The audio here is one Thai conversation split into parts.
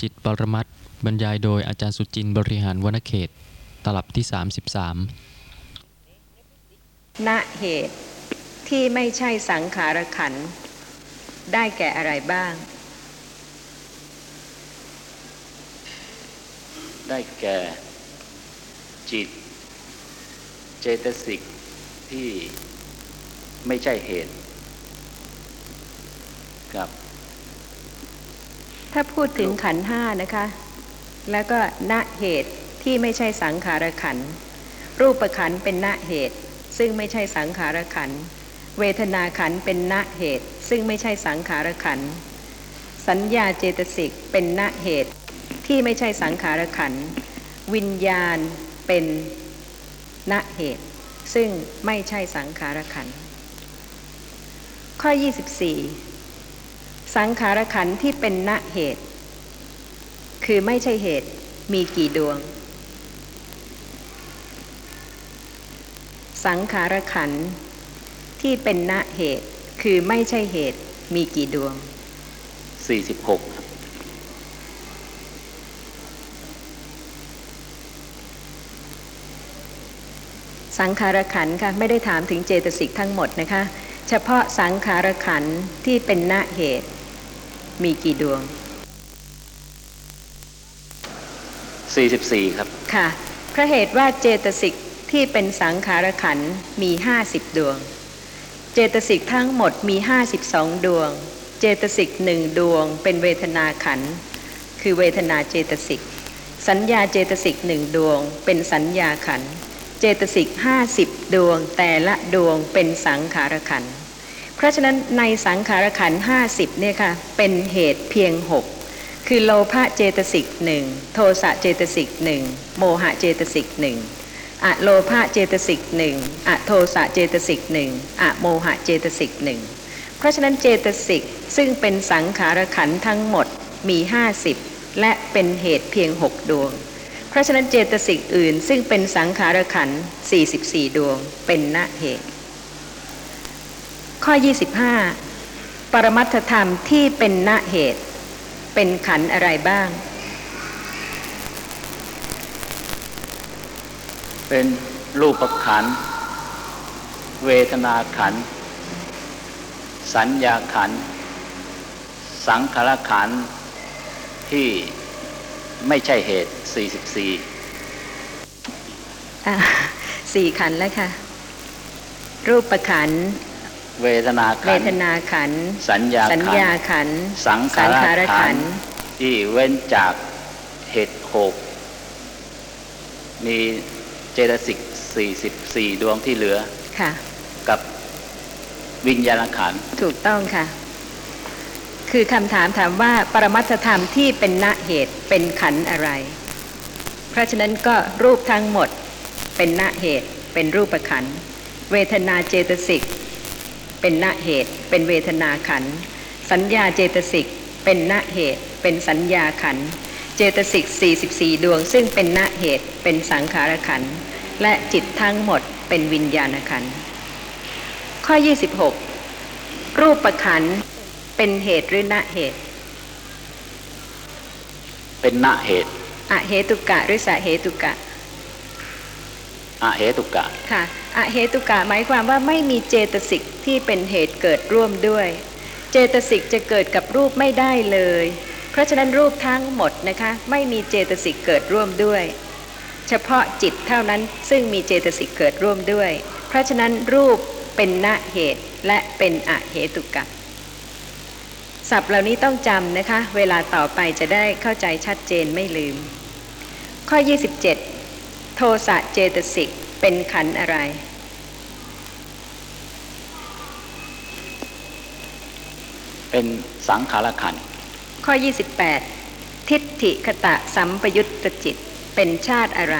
จิตปรมัตถ์บรรยายโดยอาจารย์สุจินต์บริหารวนเขต ตลับที่ 33ณเหตุที่ไม่ใช่สังขารขันธ์ได้แก่อะไรบ้าง ได้แก่ จิต เจตสิกที่ไม่ใช่เหตุ กับ ถ้าพูดถึงขันธ์ห้านะคะ แล้วก็ณเหตุที่ไม่ใช่สังขารขัน รูปขันธ์เป็นณเหตุ ซึ่งไม่ใช่สังขารขันธ์เวทนาขันธ์เป็นณเหตุ ซึ่งไม่ใช่สังขารขันธ์สัญญาเจตสิกเป็นณเหตุ ที่ไม่ใช่สังขารขันธ์วิญญาณเป็นณเหตุ ซึ่งไม่ใช่สังขารขันธ์ข้อ 24 สังขารขันธ์ที่เป็นณเหตุ คือไม่ใช่เหตุมีกี่ดวง สังขารขันธ์ที่เป็นณเหตุ คือไม่ใช่เหตุมีกี่ดวง 46ครับสังขารขันธ์ค่ะไม่ได้ถามถึงเจตสิกทั้งหมดนะคะ เฉพาะสังขารขันธ์ที่เป็นณเหตุ มีกี่ดวง 44 ครับ ค่ะเพราะเหตุว่าเจตสิกที่เป็นสังขารขันธ์มี50ดวง เจตสิกทั้งหมดมี52ดวง เจตสิกหนึ่งดวง เป็นเวทนาขันธ์คือเวทนาเจตสิก สัญญาเจตสิกหนึ่งดวง เป็นสัญญาขันธ์เจตสิก50ดวง แต่ละดวงเป็นสังขารขันธ์ เพราะฉะนั้นในสังขารขันธ์50เนี่ยค่ะเป็นเหตุเพียง6คือโลภะเจตสิกหนึ่งโทสะเจตสิกหนึ่งโมหะเจตสิกหนึ่งอะโลภะเจตสิกหนึ่งอะโทสะเจตสิกหนึ่งอะโมหะเจตสิกหนึ่งเพราะฉะนั้นเจตสิกซึ่งเป็นสังขารขันทั้งหมดมี50และเป็นเหตุเพียง6ดวง เพราะฉะนั้นเจตสิกอื่นซึ่งเป็นสังขารขัน44 ดวงเป็นณเหตุ ข้อ 25 ปรมัตถธรรมที่เป็นณเหตุ เป็นขันธ์อะไรบ้าง เป็นรูปขันธ์เวทนาขันธ์สัญญาขันธ์สังขารขันธ์ที่ไม่ใช่เหตุ 44 อะสี่ขันธ์แล้วค่ะ รูปขันธ์ เวทนาเวขันทธ์นาขันธ์สัญญาสัญขันญาธ์ขันธ์สังขารขารขัขันนธ์ธ์ที่เว้นจากเหตุหกมีเจตสิก44ดวงที่เหลือ ค่ะ กับวิญญาณขันธ์ถูกต้องค่ะ คือคำถามถามว่าปรมัตถธรรมที่เป็นณเหตุเป็นขันธ์อะไร เพราะฉะนั้นก็รูปทั้งหมดเป็นณเหตุเป็นรูปขันธ์เวทนาเจตสิก เป็นณเหตุ เป็นเวทนาขันธ์สัญญาเจตสิก เป็นณเหตุ เป็นสัญญาขันธ์เจตสิก 44 ดวง ซึ่งเป็นณเหตุ เป็นสังขารขันธ์และจิตทั้งหมดเป็นวิญญาณขันธ์ข้อ 26 รูปประขันธ์เป็นเหตุหรือณเหตุ เป็นณเหตุอเหตุกะหรือสะเหตุกะอเหตุกะค่ะ อเหตุกะหมายความว่าไม่มีเจตสิกที่เป็นเหตุเกิดร่วมด้วย เจตสิกจะเกิดกับรูปไม่ได้เลย เพราะฉะนั้นรูปทั้งหมดนะคะไม่มีเจตสิกเกิดร่วมด้วย เฉพาะจิตเท่านั้นซึ่งมีเจตสิกเกิดร่วมด้วย เพราะฉะนั้นรูปเป็นณเหตุและเป็นอเหตุกะศัพท์เหล่านี้ต้องจำนะคะ เวลาต่อไปจะได้เข้าใจชัดเจนไม่ลืม ข้อ 27 โทสะเจตสิกเป็นขันอะไร เป็นสังขารขันธ์ข้อ 28 ทิฏฐิคตะสัมปยุตตจิตเป็นชาติอะไร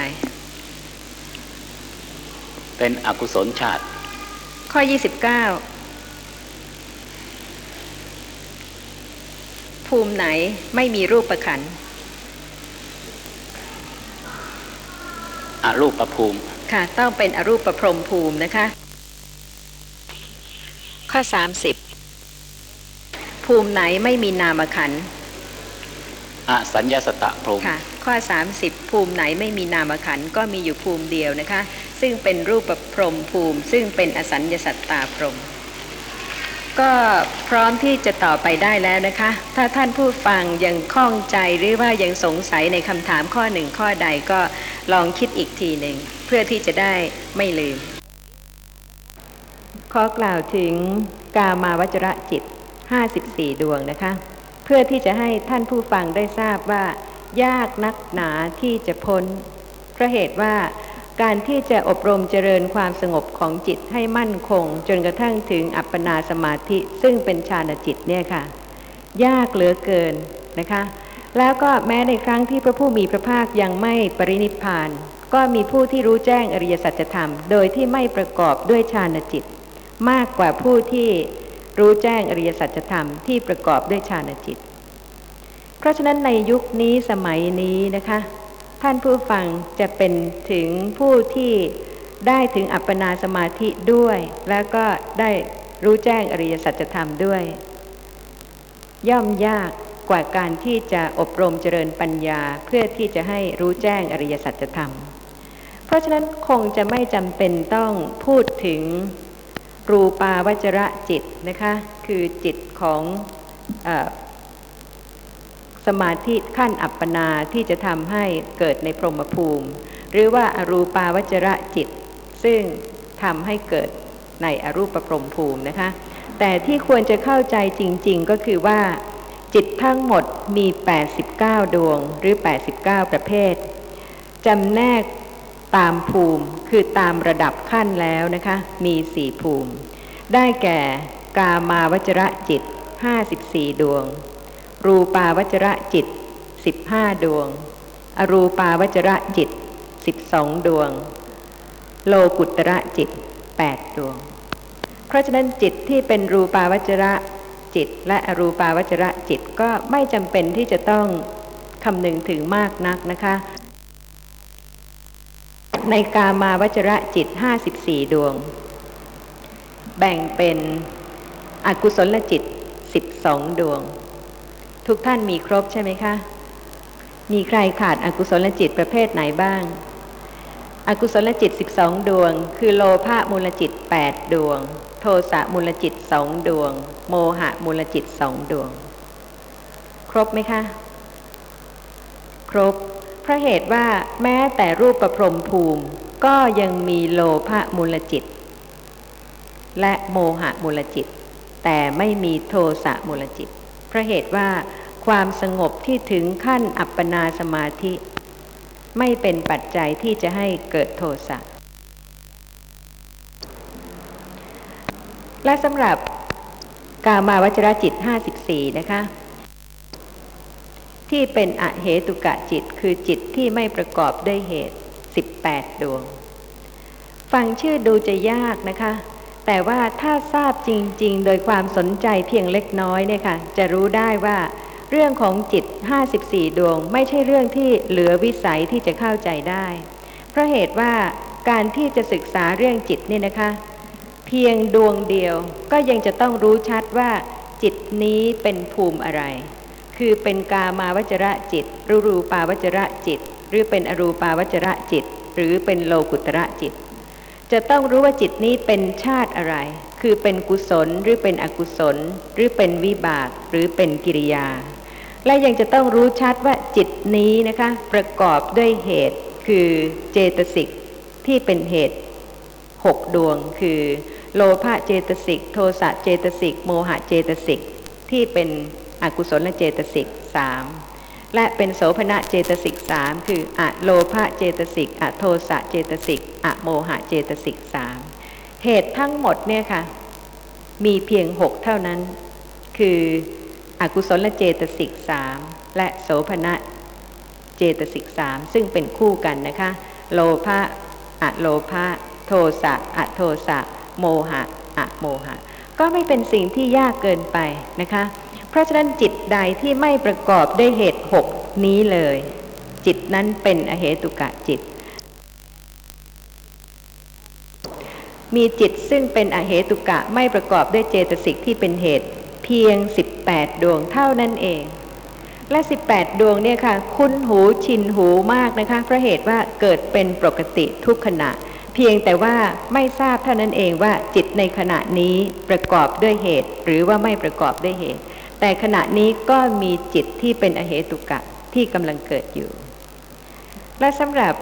เป็นอกุศลชาติ ข้อ 29 ภูมิไหนไม่มีรูปประขันธ์อรูปภูมิ ค่ะ ต้องเป็นอรูปประพรหมภูมินะคะ ข้อ 30 ภูมิไหนไม่มีนามขันธ์อสัญญาสตะพรหมค่ะ ข้อ 30 ภูมิไหนไม่มีนามขันธ์ก็มีอยู่ภูมิเดียวนะคะ ซึ่งเป็นรูปประพรหมภูมิ ซึ่งเป็นอสัญญาสัตตาพรหมก็พร้อมที่จะต่อไปได้แล้วนะคะ ถ้าท่านผู้ฟังยังข้องใจหรือว่ายังสงสัยในคำถามข้อหนึ่งข้อใดก็ลองคิดอีกทีหนึ่ง เพื่อที่จะได้ไม่ลืมขอกล่าวถึงกามาวจระจิต 54 ดวงนะคะ เพื่อที่จะให้ท่านผู้ฟังได้ทราบว่า ยากนักหนาที่จะพ้น เพราะเหตุว่าการที่จะอบรมเจริญความสงบของจิตให้มั่นคง จนกระทั่งถึงอัปปนาสมาธิซึ่งเป็นฌานจิตเนี่ยค่ะ ยากเหลือเกินนะคะ แล้วก็แม้ในครั้งที่พระผู้มีพระภาคยังไม่ปรินิพพาน ก็มีผู้ที่รู้แจ้งอริยสัจธรรม โดยที่ไม่ประกอบด้วยฌานจิต มากกว่าผู้ที่ รู้แจ้งอริยสัจธรรมที่ประกอบด้วยฌานจิต เพราะฉะนั้นในยุคนี้สมัยนี้นะคะ ท่านผู้ฟังจะเป็นถึงผู้ที่ได้ถึงอัปปนาสมาธิด้วย แล้วก็ได้รู้แจ้งอริยสัจธรรมด้วย ย่อมยากกว่าการที่จะอบรมเจริญปัญญาเพื่อที่จะให้รู้แจ้งอริยสัจธรรม เพราะฉะนั้นคงจะไม่จำเป็นต้องพูดถึง รูปาวจระจิตนะคะคือจิตของออสมาธิขั้นอัปปนาที่จะทำให้เกิดในพรหมภูมิ หรือว่าอรูปาวจระจิต ซึ่งทำให้เกิดในอรูปพรหมภูมินะคะแต่ที่ควรจะเข้าใจจริง ๆ ก็คือว่า จิตทั้งหมดมี 89 ดวงหรือ 89 ประเภทจำแนก ตามภูมิคือตามระดับขั้นแล้วนะคะ มีสี่ภูมิ ได้แก่กามาวจระจิต 54 ดวง รูปาวจระจิต 15 ดวง อรูปาวจระจิต 12 ดวง โลกุตระจิต 8 ดวง เพราะฉะนั้นจิตที่เป็นรูปาวจระจิต และอรูปาวจระจิตก็ไม่จำเป็นที่จะต้องคำนึงถึงมากนักนะคะ ในกามาวจระจิต 54 ดวง แบ่งเป็นอกุศลจิต 12 ดวง ทุกท่านมีครบใช่ไหมคะ มีใครขาดอากุศลจิตประเภทไหนบ้าง อกุศลจิต 12 ดวง คือโลภะมูลจิต 8 ดวง โทสะมูลจิตสองดวง โมหะมูลจิตสองดวง ครบไหมคะ ครบ เพราะเหตุว่าแม้แต่รูปประพรมภูมิ ก็ยังมีโลภะมูลจิต และโมหะมูลจิต แต่ไม่มีโทสะมูลจิต เพราะเหตุว่าความสงบที่ถึงขั้นอัปปนาสมาธิ ไม่เป็นปัจจัยที่จะให้เกิดโทสะและสำหรับกามาวจรจิต 54 นะคะ ที่เป็นอเหตุกะจิตคือจิตที่ไม่ประกอบด้วยเหตุ 18 ดวง ฟังชื่อดูจะยากนะคะ แต่ว่าถ้าทราบจริง ๆ โดยความสนใจเพียงเล็กน้อยเนี่ยค่ะจะรู้ได้ว่าเรื่องของจิต 54 ดวง ไม่ใช่เรื่องที่เหลือวิสัยที่จะเข้าใจได้ เพราะเหตุว่าการที่จะศึกษาเรื่องจิตเนี่ยนะคะ เพียงดวงเดียวก็ยังจะต้องรู้ชัดว่าจิตนี้เป็นภูมิอะไร คือเป็นกามาวจระจิตรือรูปาวจระจิต หรือเป็นอรูปาวจระจิต หรือเป็นโลกุตระจิต จะต้องรู้ว่าจิตนี้เป็นชาติอะไร คือเป็นกุศลหรือเป็นอกุศล หรือเป็นวิบากหรือเป็นกิริยา และยังจะต้องรู้ชัดว่าจิตนี้นะคะประกอบด้วยเหตุคือเจตสิกที่เป็นเหตุหกดวง คือโลภะเจตสิกโทสะเจตสิกโมหะเจตสิกที่เป็น อกุศลเจตสิกสามและเป็นโสภณะเจตสิกสามคืออะโลภะเจตสิกอะโทสะเจตสิกอะโมหะเจตสิกสามเหตุทั้งหมดเนี่ยค่ะ มีเพียงหกเท่านั้น คืออกุศลเจตสิกสามและโสภณะเจตสิกสามซึ่งเป็นคู่กันนะคะ โลภะอะโลภะโทสะอะโทสะ โมหะอะโมหะ ก็ไม่เป็นสิ่งที่ยากเกินไปนะคะ ราะฉะนั้นจิตใดที่ไม่ประกอบด้วยเหตุหกนี้เลย จิตนั้นเป็นอเหตุกะจิต มีจิตซึ่งเป็นอเหตุกะไม่ประกอบด้วยเจตสิกที่เป็นเหตุเพียง 18 ดวงเท่านั้นเอง และ 18 ดวงเนี่ยค่ะ คุ้นหูชินหูมากนะคะเพราะเหตุว่าเกิดเป็นปกติทุกขณะ เพียงแต่ว่าไม่ทราบเท่านั้นเองว่าจิตในขณะนี้ประกอบด้วยเหตุ หรือว่าไม่ประกอบด้วยเหตุ แต่ขณะนี้ก็มีจิตที่เป็นอเหตุกะที่กำลังเกิดอยู่ และสำหรับ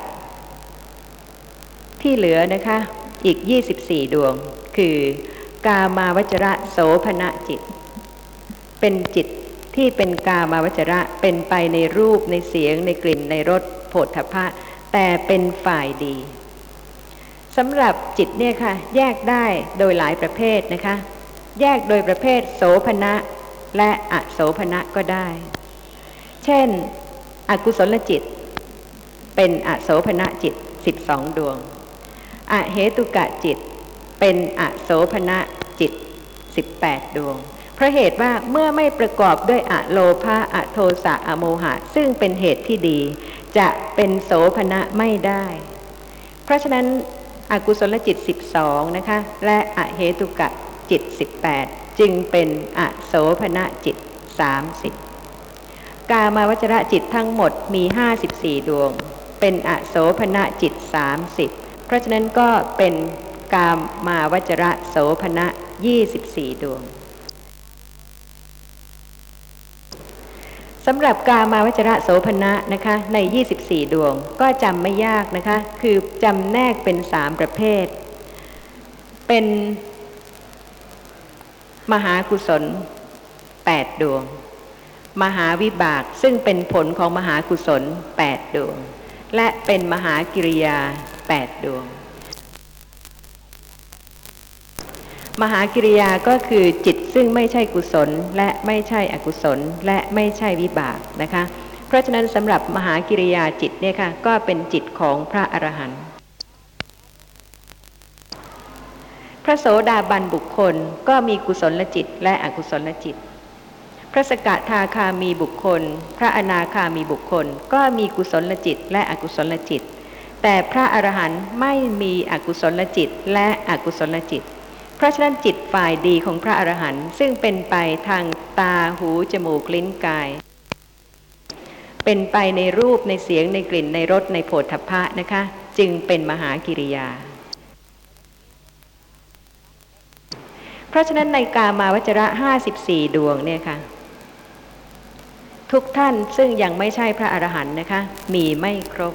ที่เหลือนะคะอีก 24 ดวง คือกามาวจระโสภณะจิต เป็นจิตที่เป็นกามาวจระเป็นไปในรูปในเสียงในกลิ่นในรสโผฏฐพะ แต่เป็นฝ่ายดีสำหรับจิตเนี่ยค่ะ แยกได้โดยหลายประเภทนะคะ แยกโดยประเภทโสภณะ และอโสภณะก็ได้ เช่น อกุศลจิต เป็นอโสภณะจิต12ดวง อเหตุกะจิต เป็นอโสภณะจิต18ดดวง เพราะเหตุว่าเมื่อไม่ประกอบด้วยอะโลภะอะโทสะอะโมหะ ซึ่งเป็นเหตุที่ดี จะเป็นโสภณะไม่ได้ เพราะฉะนั้นอกุศลจิต 12 นะคะ และอเหตุกะจิต 18 จึงเป็นอโสภณะจิต 30 กามาวจระจิตทั้งหมดมี 54 ดวง เป็นอโสภณะจิต 30 เพราะฉะนั้นก็เป็นกามมาวจระโสภณะ 24 ดวงสำหรับกามาวจระโสภณะนะคะใน 24 ดวงก็จำไม่ยากนะคะ คือจำแนกเป็นสามประเภท เป็น มหากุศล8ดวง มหาวิบากซึ่งเป็นผลของมหากุศล8ดวง และเป็นมหากิริยา8ดวง มหากิริยาก็คือจิตซึ่งไม่ใช่กุศลและไม่ใช่อกุศลและไม่ใช่วิบากนะคะ เพราะฉะนั้นสำหรับมหากิริยาจิตเนี่ยค่ะก็เป็นจิตของพระอรหันต์ พระโสดาบันบุคคลก็มีกุศลจิตและอกุศลจิต พระสกทาคามีบุคคล พระอนาคามีบุคคล ก็มีกุศลจิตและอกุศลจิต แต่พระอรหันต์ไม่มีอกุศลจิตและอกุศลจิต เพราะฉะนั้นจิตฝ่ายดีของพระอรหันต์ซึ่งเป็นไปทางตาหูจมูกลิ้นกาย เป็นไปในรูปในเสียงในกลิ่นในรสในโผฏฐัพพะนะคะ จึงเป็นมหากิริยา เพราะฉะนั้นในกามาวจระห้าสิบสี่ดวงเนี่ยค่ะ ทุกท่านซึ่งยังไม่ใช่พระอรหันต์นะคะ มีไม่ครบ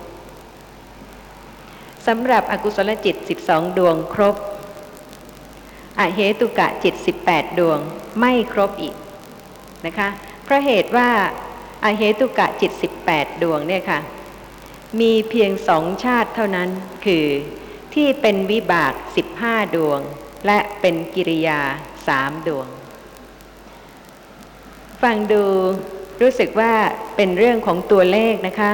สำหรับอกุศลจิต12ดวงครบอเหตุกะจิต18ดวงไม่ครบอีกนะคะ เพราะเหตุว่าอาเหตุกะจิต18ดวงเนี่ยค่ะ มีเพียงสองชาติเท่านั้นคือที่เป็นวิบาก15ดวง และเป็นกิริยาสามดวง ฟังดูรู้สึกว่าเป็นเรื่องของตัวเลขนะคะ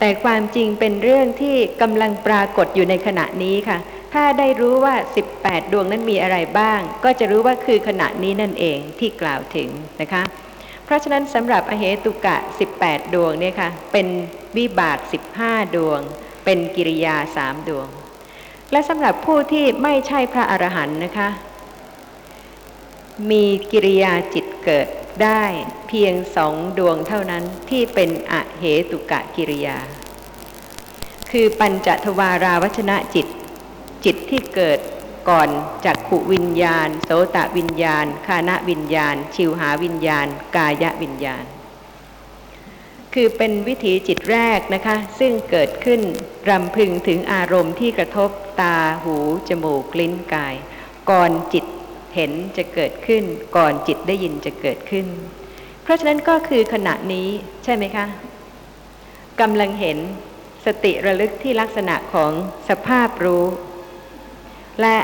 แต่ความจริงเป็นเรื่องที่กำลังปรากฏอยู่ในขณะนี้ค่ะ ถ้าได้รู้ว่า 18 ดวงนั้นมีอะไรบ้าง ก็จะรู้ว่าคือขณะนี้นั่นเองที่กล่าวถึงนะคะ เพราะฉะนั้นสำหรับอเหตุกะ 18 ดวงเนี่ยค่ะ เป็นวิบาก 15 ดวง เป็นกิริยาสามดวง และสำหรับผู้ที่ไม่ใช่พระอรหันต์นะคะ มีกิริยาจิตเกิดได้เพียงสองดวงเท่านั้นที่เป็นอเหตุกะกิริยา คือปัญจทวาราวชนะจิต จิตที่เกิดก่อนจากขุวิญญาณ โสตวิญญาณ คานวิญญาณ ชิวหาวิญญาณ กายวิญญาณ คือเป็นวิถีจิตแรกนะคะ ซึ่งเกิดขึ้นรำพึงถึงอารมณ์ที่กระทบตาหู จมูก ลิ้นกาย ก่อนจิตเห็นจะเกิดขึ้น ก่อนจิตได้ยินจะเกิดขึ้น เพราะฉะนั้นก็คือขณะนี้ใช่ไหมคะกำลังเห็นสติระลึกที่ลักษณะของสภาพรู้ และ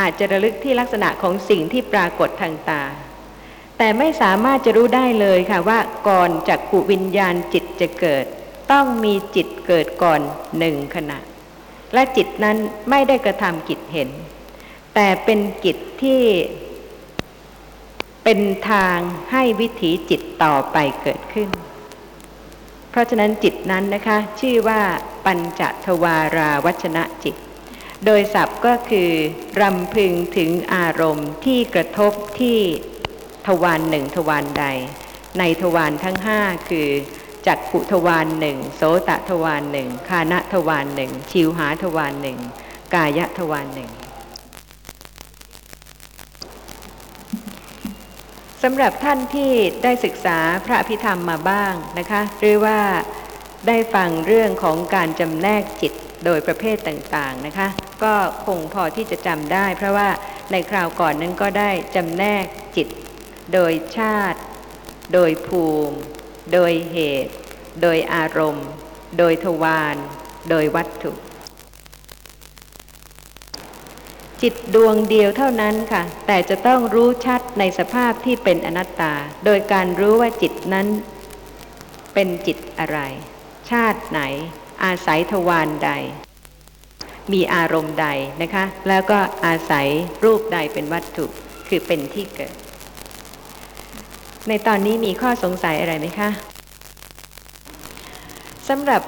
อาจจะระลึกที่ลักษณะของสิ่งที่ปรากฏทางตา แต่ไม่สามารถจะรู้ได้เลยค่ะว่าก่อนจากขุวิญญาณจิตจะเกิด ต้องมีจิตเกิดก่อนหนึ่งขณะ และจิตนั้นไม่ได้กระทำกิจเห็น แต่เป็นกิจที่เป็นทางให้วิถีจิตต่อไปเกิดขึ้น เพราะฉะนั้นจิตนั้นนะคะ ชื่อว่าปัญจทวาราวัชนะจิต โดยศัพท์ก็คือรำพึงถึงอารมณ์ที่กระทบที่ ทวารหนึ่งทวารใด ในทวารทั้งห้าคือจักขุทวารหนึ่งโสตทวารหนึ่งคานะทวารหนึ่งชิวหาทวารหนึ่งกายทวารหนึ่งสำหรับท่านที่ได้ศึกษาพระพิธรรมมาบ้างนะคะ หรือว่าได้ฟังเรื่องของการจำแนกจิตโดยประเภทต่างๆนะคะ ก็คงพอที่จะจำได้ เพราะว่าในคราวก่อนนั้นก็ได้จำแนกจิต โดยชาติ โดยภูมิ โดยเหตุ โดยอารมณ์ โดยทวาร โดยวัตถุ จิตดวงเดียวเท่านั้นค่ะ แต่จะต้องรู้ชัดในสภาพที่เป็นอนัตตา โดยการรู้ว่าจิตนั้น เป็นจิตอะไร ชาติไหน อาศัยทวารใด มีอารมณ์ใดนะคะ แล้วก็อาศัยรูปใดเป็นวัตถุ คือเป็นที่เกิด ในตอนนี้มีข้อสงสัยอะไรไหมคะสำหรับ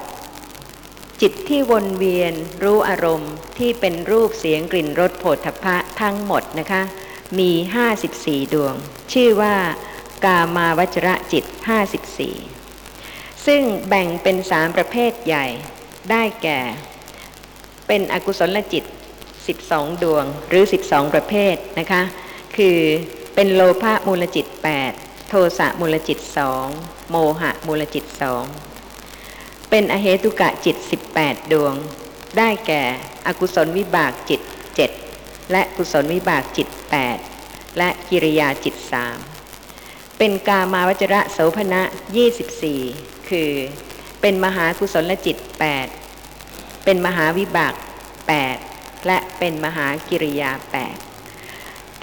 จิตที่วนเวียนรู้อารมณ์ที่เป็นรูปเสียงกลิ่นรสโผฏฐัพพะทั้งหมดนะคะ มี 54 ดวง ชื่อว่ากามาวจระจิต 54 ซึ่งแบ่งเป็นสามประเภทใหญ่ได้แก่ เป็นอกุศลจิต 12 ดวงหรือ 12 ประเภทนะคะ คือเป็นโลภะมูลจิต 8 ทสะมูลจิตสองโมหะมูลจิตสองเป็นอเหตุกะจิต 18 ดวง ได้แก่อกุศลวิบากจิต 7 และกุศลวิบากจิต 8 และกิริยาจิตสามเป็นกามาวจระโสภณะ 24 คือ เป็นมหากุศลจิต 8 เป็นมหาวิบาก 8 และเป็นมหากิริยา 8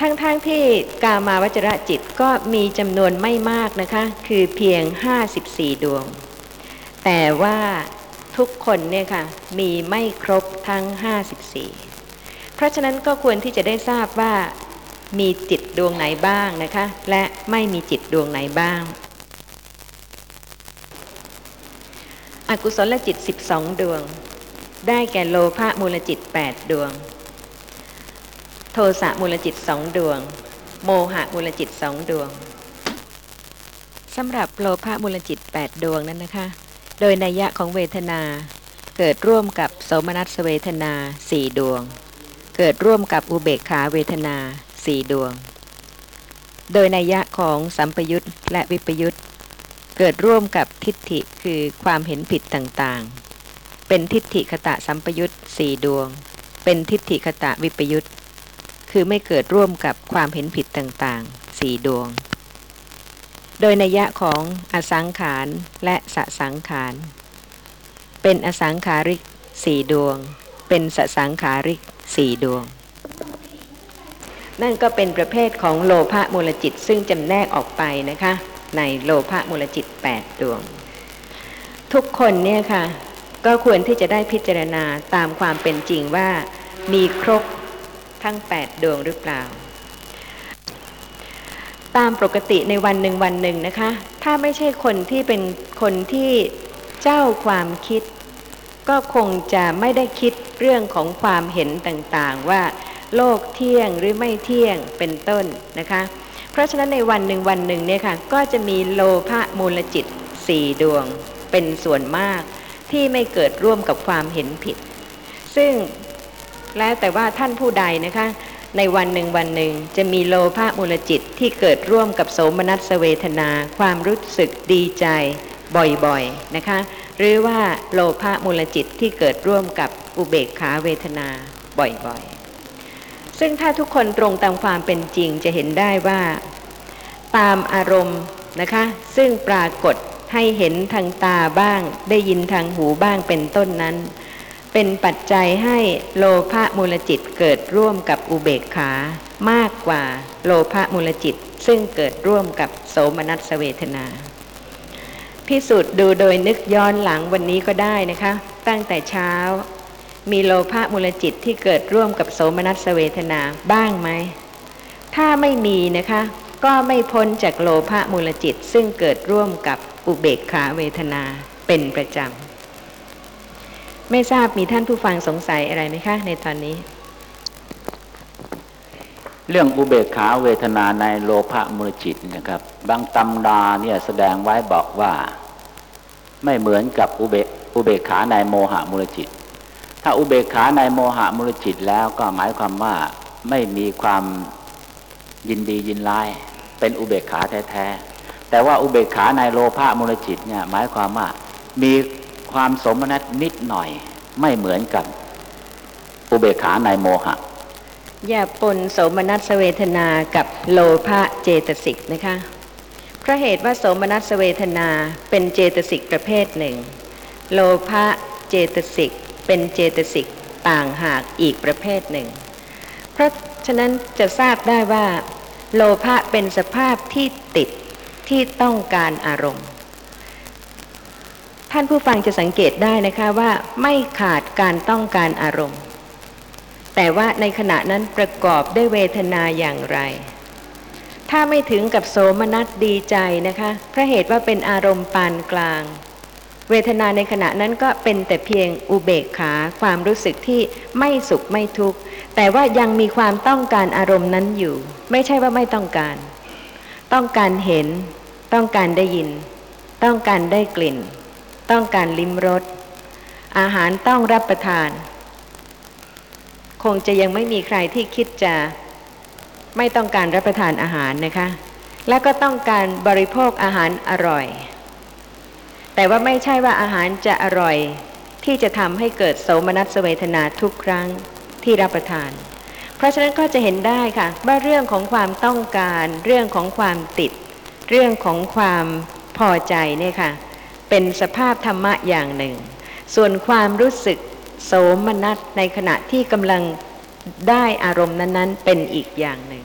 ทั้งๆทที่กามาวจระจิตก็มีจำนวนไม่มากนะคะ คือเพียง 54 ดวง แต่ว่าทุกคนเนี่ยค่ะมีไม่ครบทั้ง 54 เพราะฉะนั้นก็ควรที่จะได้ทราบว่ามีจิตดวงไหนบ้างนะคะ และไม่มีจิตดวงไหนบ้าง อกุศลจิต 12 ดวง ได้แก่โลภะมูลจิต 8 ดวง โทสะมูลจิตสองดวง โมหะมูลจิตสองดวงสำหรับโลภะมูลจิต 8 ดวงนั้นนะคะ โดยนัยยะของเวทนา เกิดร่วมกับโสมนัสเวทนาสี่ดวง เกิดร่วมกับอุเบกขาเวทนาสี่ดวง โดยนัยยะของสัมปยุตและวิปยุตเกิดร่วมกับทิฏฐิคือความเห็นผิดต่างๆ เป็นทิฏฐิคตะสัมปยุตสี่ดวง เป็นทิฏฐิคตะวิปยุต คือไม่เกิดร่วมกับความเห็นผิดต่างๆสี่ดวง โดยนัยยะของอสังขารและสสังขารเป็นอสังขาริกสี่ดวง เป็นสสังขาริกสี่ดวง นั่นก็เป็นประเภทของโลภะมูลจิตซึ่งจำแนกออกไปนะคะ ในโลภะมูลจิต 8 ดวง ทุกคนเนี่ยค่ะ ก็ควรที่จะได้พิจารณาตามความเป็นจริงว่ามีครบ ทั้ง 8 ดวงหรือเปล่า ตามปกติในวันหนึ่งวันหนึ่งนะคะ ถ้าไม่ใช่คนที่เป็นคนที่เจ้าความคิด ก็คงจะไม่ได้คิดเรื่องของความเห็นต่างๆ ว่าโลกเที่ยงหรือไม่เที่ยงเป็นต้นนะคะ เพราะฉะนั้นในวันหนึ่งวันหนึ่งเนี่ยค่ะก็จะมีโลภะมูลจิตสี่ดวงเป็นส่วนมากที่ไม่เกิดร่วมกับความเห็นผิด ซึ่ง แล้วแต่ว่าท่านผู้ใดนะคะ ในวันหนึ่งวันหนึ่งจะมีโลภะมูลจิตที่เกิดร่วมกับโสมนัสเวทนา ความรู้สึกดีใจบ่อยๆนะคะ หรือว่าโลภะมูลจิตที่เกิดร่วมกับอุเบกขาเวทนาบ่อยๆ ซึ่งถ้าทุกคนตรงตามความเป็นจริงจะเห็นได้ว่า ตามอารมณ์นะคะ ซึ่งปรากฏให้เห็นทางตาบ้าง ได้ยินทางหูบ้างเป็นต้นนั้น เป็นปัจจัยให้โลภะมูลจิตเกิดร่วมกับอุเบกขามากกว่าโลภะมูลจิตซึ่งเกิดร่วมกับโสมนัสเวทนาพิสูจน์ดูโดยนึกย้อนหลังวันนี้ก็ได้นะคะ ตั้งแต่เช้า มีโลภะมูลจิตที่เกิดร่วมกับโสมนัสเวทนาบ้างไหม ถ้าไม่มีนะคะ ก็ไม่พ้นจากโลภะมูลจิตซึ่งเกิดร่วมกับอุเบกขาเวทนาเป็นประจำ ไม่ทราบมีท่านผู้ฟังสงสัยอะไรไหมคะ ในตอนนี้ เรื่องอุเบกขาเวทนาในโลภะมูลจิตนะครับ บางตำราเนี่ยแสดงไว้บอกว่า ไม่เหมือนกับอุเบอุเบกขาในโมหะมูลจิต ถ้าอุเบกขาในโมหะมูลจิตแล้วก็หมายความว่าไม่มีความยินดียินร้าย เป็นอุเบกขาแท้ๆแต่ว่าอุเบกขาในโลภะมูลจิตเนี่ยหมายความว่ามี ความสมนัตนิดหน่อยไม่เหมือนกับอุเบกขาในโมหะ อย่าปนโสมนัสเวทนากับโลภะเจตสิกนะคะพระเหตุว่าโสมนัสเวทนาเป็นเจตสิกประเภทหนึ่ง โลภะเจตสิกเป็นเจตสิกต่างหากอีกประเภทหนึ่ง เพราะฉะนั้นจะทราบได้ว่า โลภะเป็นสภาพที่ติดที่ต้องการอารมณ์ ท่านผู้ฟังจะสังเกตได้นะคะว่าไม่ขาดการต้องการอารมณ์ แต่ว่าในขณะนั้นประกอบด้วยเวทนาอย่างไร ถ้าไม่ถึงกับโสมนัสดีใจนะคะเพราะเหตุว่าเป็นอารมณ์ปานกลาง เวทนาในขณะนั้นก็เป็นแต่เพียงอุเบกขาความรู้สึกที่ไม่สุขไม่ทุกข์แต่ว่ายังมีความต้องการอารมณ์นั้นอยู่ ไม่ใช่ว่าไม่ต้องการ ต้องการเห็น ต้องการได้ยิน ต้องการได้กลิ่น ต้องการลิ้มรส อาหารต้องรับประทาน คงจะยังไม่มีใครที่คิดจะไม่ต้องการรับประทานอาหารนะคะ และก็ต้องการบริโภคอาหารอร่อย แต่ว่าไม่ใช่ว่าอาหารจะอร่อย ที่จะทำให้เกิดโสมนัสเวทนาทุกครั้งที่รับประทาน เพราะฉะนั้นก็จะเห็นได้ค่ะว่าเรื่องของความต้องการ เรื่องของความติด เรื่องของความพอใจเนี่ยค่ะ เป็นสภาพธรรมะอย่างหนึ่ง ส่วนความรู้สึกโสมนัสในขณะที่กำลังได้อารมณ์นั้นๆ เป็นอีกอย่างหนึ่ง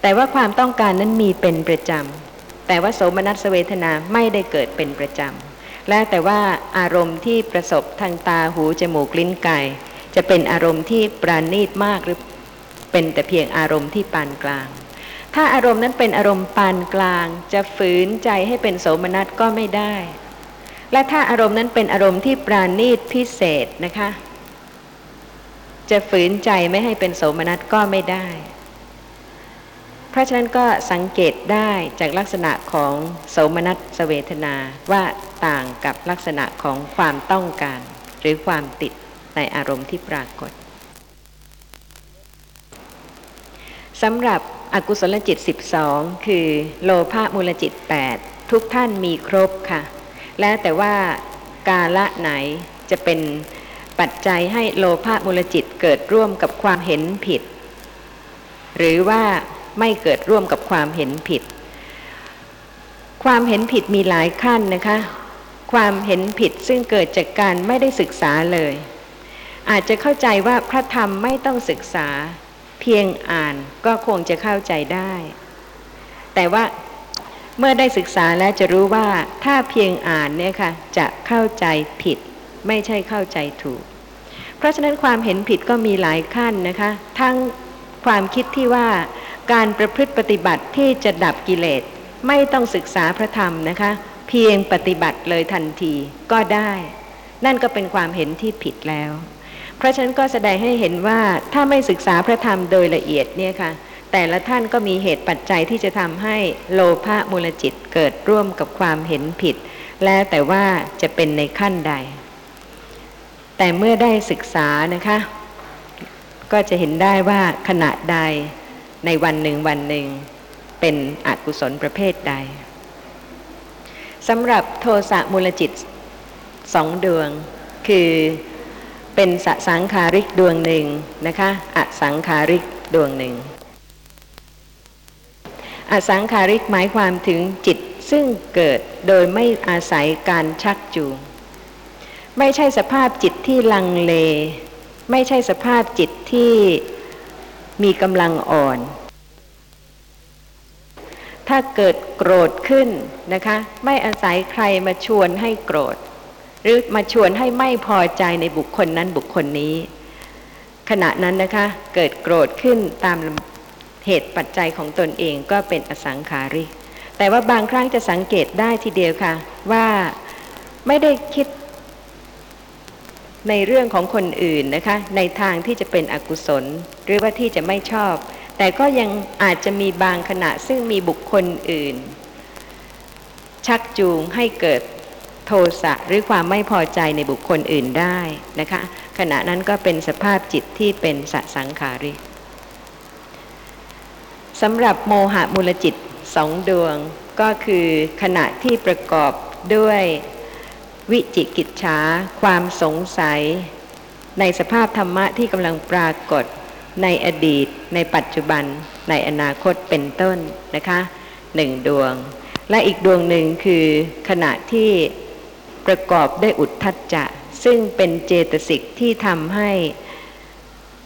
แต่ว่าความต้องการนั้นมีเป็นประจำ แต่ว่าโสมนัสเวทนาไม่ได้เกิดเป็นประจำ และแต่ว่าอารมณ์ที่ประสบทางตาหูจมูกลิ้นกายจะเป็นอารมณ์ที่ปราณีตมากหรือเป็นแต่เพียงอารมณ์ที่ปานกลาง ถ้าอารมณ์นั้นเป็นอารมณ์ปานกลาง จะฝืนใจให้เป็นโสมนัสก็ไม่ได้ และถ้าอารมณ์นั้นเป็นอารมณ์ที่ปราณีตพิเศษนะคะ จะฝืนใจไม่ให้เป็นโสมนัสก็ไม่ได้ เพราะฉะนั้นก็สังเกตได้จากลักษณะของโสมนัสเวทนาว่าต่างกับลักษณะของความต้องการ หรือความติดในอารมณ์ที่ปรากฏสำหรับอกุศลจิต 12 คือโลภะมูลจิต 8 ทุกท่านมีครบค่ะ แล้วแต่ว่ากาละไหนจะเป็นปัจจัยให้โลภะมูลจิตเกิดร่วมกับความเห็นผิด หรือว่าไม่เกิดร่วมกับความเห็นผิด ความเห็นผิดมีหลายขั้นนะคะ ความเห็นผิดซึ่งเกิดจากการไม่ได้ศึกษาเลย อาจจะเข้าใจว่าพระธรรมไม่ต้องศึกษา เพียงอ่านก็คงจะเข้าใจได้ แต่ว่า เมื่อได้ศึกษาแล้วจะรู้ว่าถ้าเพียงอ่านเนี่ยค่ะจะเข้าใจผิด ไม่ใช่เข้าใจถูก เพราะฉะนั้นความเห็นผิดก็มีหลายขั้นนะคะ ทั้งความคิดที่ว่าการประพฤติปฏิบัติที่จะดับกิเลส ไม่ต้องศึกษาพระธรรมนะคะ เพียงปฏิบัติเลยทันทีก็ได้ นั่นก็เป็นความเห็นที่ผิดแล้ว เพราะฉะนั้นก็แสดงให้เห็นว่าถ้าไม่ศึกษาพระธรรมโดยละเอียดเนี่ยค่ะ แต่ละท่านก็มีเหตุปัจจัยที่จะทำให้โลภะมูลจิตเกิดร่วมกับความเห็นผิด แล้วแต่ว่าจะเป็นในขั้นใด แต่เมื่อได้ศึกษานะคะ ก็จะเห็นได้ว่าขณะใดในวันหนึ่งวันหนึ่งเป็นอกุศลประเภทใดสำหรับโทสะมูลจิตสองดวง คือเป็นสสังขาริกดวงหนึ่งนะคะอสังขาริกดวงหนึ่ง อสังขาริกหมายความถึงจิตซึ่งเกิดโดยไม่อาศัยการชักจูง ไม่ใช่สภาพจิตที่ลังเล ไม่ใช่สภาพจิตที่มีกำลังอ่อน ถ้าเกิดโกรธขึ้นนะคะ ไม่อาศัยใครมาชวนให้โกรธ หรือมาชวนให้ไม่พอใจในบุคคลนั้นบุคคลนี้ ขณะนั้นนะคะ เกิดโกรธขึ้นตาม เหตุปัจจัยของตนเองก็เป็นอสังขาริ แต่ว่าบางครั้งจะสังเกตได้ทีเดียวค่ะ ว่าไม่ได้คิดในเรื่องของคนอื่นนะคะ ในทางที่จะเป็นอกุศล หรือว่าที่จะไม่ชอบ แต่ก็ยังอาจจะมีบางขณะซึ่งมีบุคคลอื่น ชักจูงให้เกิดโทสะหรือความไม่พอใจในบุคคลอื่นได้นะคะ ขณะนั้นก็เป็นสภาพจิตที่เป็นสสังขาริ สำหรับโมหะมูลจิตสองดวงก็คือขณะที่ประกอบด้วยวิจิกิจฉาความสงสัย ในสภาพธรรมะที่กำลังปรากฏในอดีต ในปัจจุบัน ในอนาคตเป็นต้นนะคะหนึ่งดวง และอีกดวงหนึ่งคือขณะที่ประกอบด้วยอุทธัจจะ ซึ่งเป็นเจตสิกที่ทำให้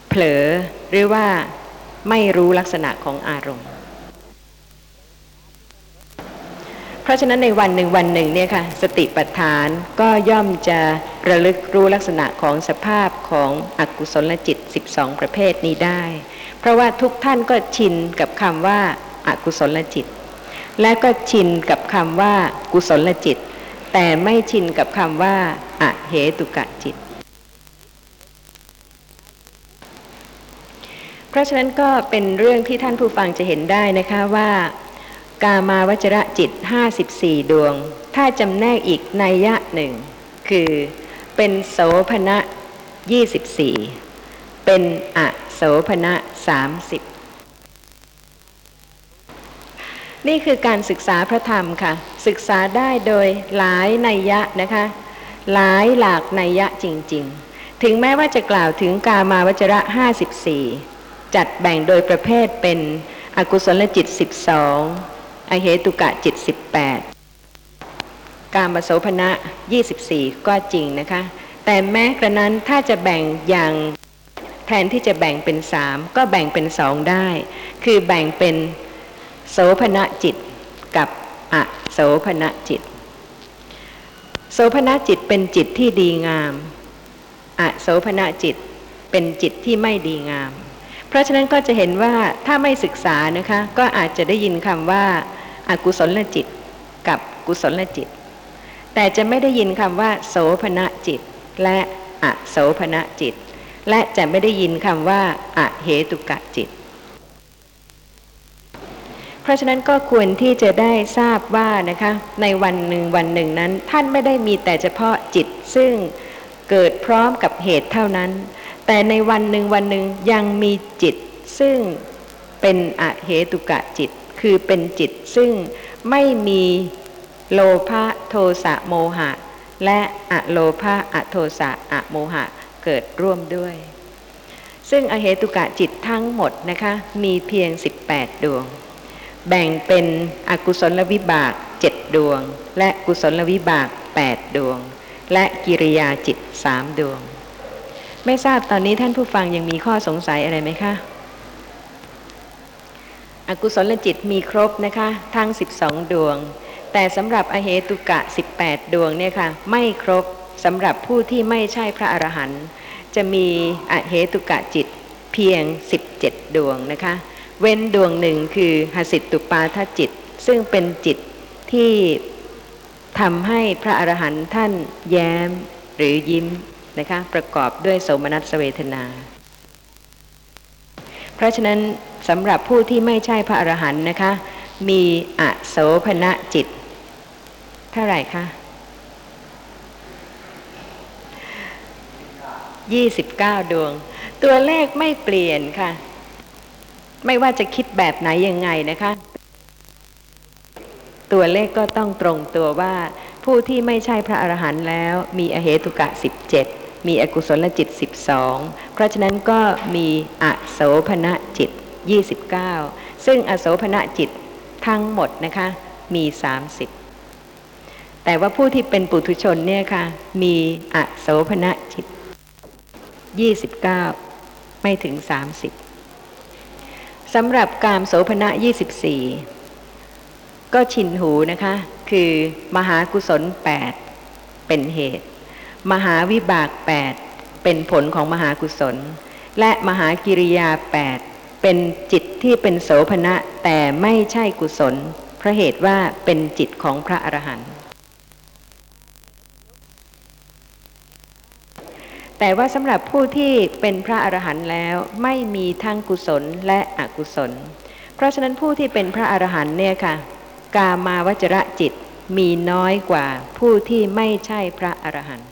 เผลอหรือว่า ไม่รู้ลักษณะของอารมณ์ เพราะฉะนั้นในวันหนึ่งวันหนึ่งเนี่ยค่ะสติปัฏฐานก็ย่อมจะระลึกรู้ลักษณะของสภาพของอกุศลจิต 12 ประเภทนี้ได้ เพราะว่าทุกท่านก็ชินกับคำว่าอากุศลจิต และก็ชินกับคำว่ากุศลจิต แต่ไม่ชินกับคำว่าอะเหตุกะจิต เพ ราะฉะนั้นก็เป็นเรื่องที่ท่านผู้ฟังจะเห็นได้นะคะว่า กามาวจระจิต 54 ดวง ถ้าจำแนกอีกนัยยะหนึ่ง คือเป็นโสภณะ 24 เป็นอโสภณะ 30 นี่คือการศึกษาพระธรรมค่ะ ศึกษาได้โดยหลายนัยยะนะคะ หลายหลากนัยยะจริง ๆ ถึงแม้ว่าจะกล่าวถึงกามาวจระ 54 จัดแบ่งโดยประเภทเป็นอกุศลจิต 12 อเหตุกะจิต 18 การมาโสภณะ 24 ก็จริงนะคะ แต่แม้กระนั้นถ้าจะแบ่งอย่างแทนที่จะแบ่งเป็นสามก็แบ่งเป็นสองได้ คือแบ่งเป็นโสภณะจิตกับอโสภณะจิต โสภณะจิตเป็นจิตที่ดีงาม อโสภณะจิตเป็นจิตที่ไม่ดีงาม เพราะฉะนั้นก็จะเห็นว่าถ้าไม่ศึกษานะคะก็อาจจะได้ยินคำว่าอากุศลจิตกับกุศลจิต แต่จะไม่ได้ยินคำว่า โสภณะจิต และอโสภณะจิต และจะไม่ได้ยินคำว่าอเหตุกะจิต เพราะฉะนั้นก็ควรที่จะได้ทราบว่านะคะในวันหนึ่งวันหนึ่งนั้น ท่านไม่ได้มีแต่เฉพาะจิตซึ่งเกิดพร้อมกับเหตุเท่านั้น แต่ในวันหนึ่งวันหนึ่งยังมีจิต ซึ่งเป็นอเหตุกะจิต คือเป็นจิตซึ่งไม่มีโลภะโทสะโมหะ และอะโลภะอะโทสะอะโมหะเกิดร่วมด้วย ซึ่งอเหตุกะจิตทั้งหมดนะคะมีเพียง 18 ดวง แบ่งเป็นอกุศลวิบาก 7 ดวง และกุศลวิบาก 8 ดวง และกิริยาจิต 3 ดวง ไม่ทราบตอนนี้ท่านผู้ฟังยังมีข้อสงสัยอะไรไหมคะ อกุศลจิตมีครบนะคะ ทั้ง 12 ดวง แต่สำหรับอเหตุกะ 18 ดวงเนี่ยค่ะ ไม่ครบสำหรับผู้ที่ไม่ใช่พระอรหันต์จะมีอเหตุกะจิตเพียง 17 ดวงนะคะ เว้นดวงหนึ่งคือหสิตตุปาทจิต ซึ่งเป็นจิตที่ทำให้พระอรหันต์ท่านแย้มหรือยิ้ม นะคะประกอบด้วยโสมนัสเวทนา เพราะฉะนั้นสำหรับผู้ที่ไม่ใช่พระอรหันต์นะคะ มีอโสภณะจิต เท่าไหร่คะ29ดวง ตัวเลขไม่เปลี่ยนค่ะ ไม่ว่าจะคิดแบบไหนยังไงนะคะ ตัวเลขก็ต้องตรงตัวว่าผู้ที่ไม่ใช่พระอรหันต์แล้วมีอเหตุกะ17 มีอกุศลจิต 12 เพราะฉะนั้นก็มีอโสภณะจิต 29 ซึ่งอโสภณะจิตทั้งหมดนะคะมี 30 แต่ว่าผู้ที่เป็นปุถุชนเนี่ยค่ะมีอโสภณะจิต 29 ไม่ถึง 30สำหรับกามโสภณะ 24 ก็ชินหูนะคะ คือมหากุศล 8 เป็นเหตุ มหาวิบาก 8 เป็นผลของมหากุศล และมหากิริยา 8 เป็นจิตที่เป็นโสภณะแต่ไม่ใช่กุศล เพราะเหตุว่าเป็นจิตของพระอรหันต์แต่ว่าสำหรับผู้ที่เป็นพระอรหันต์แล้วไม่มีทั้งกุศลและอกุศล เพราะฉะนั้นผู้ที่เป็นพระอรหันต์เนี่ยค่ะ กามาวจระจิตมีน้อยกว่าผู้ที่ไม่ใช่พระอรหันต์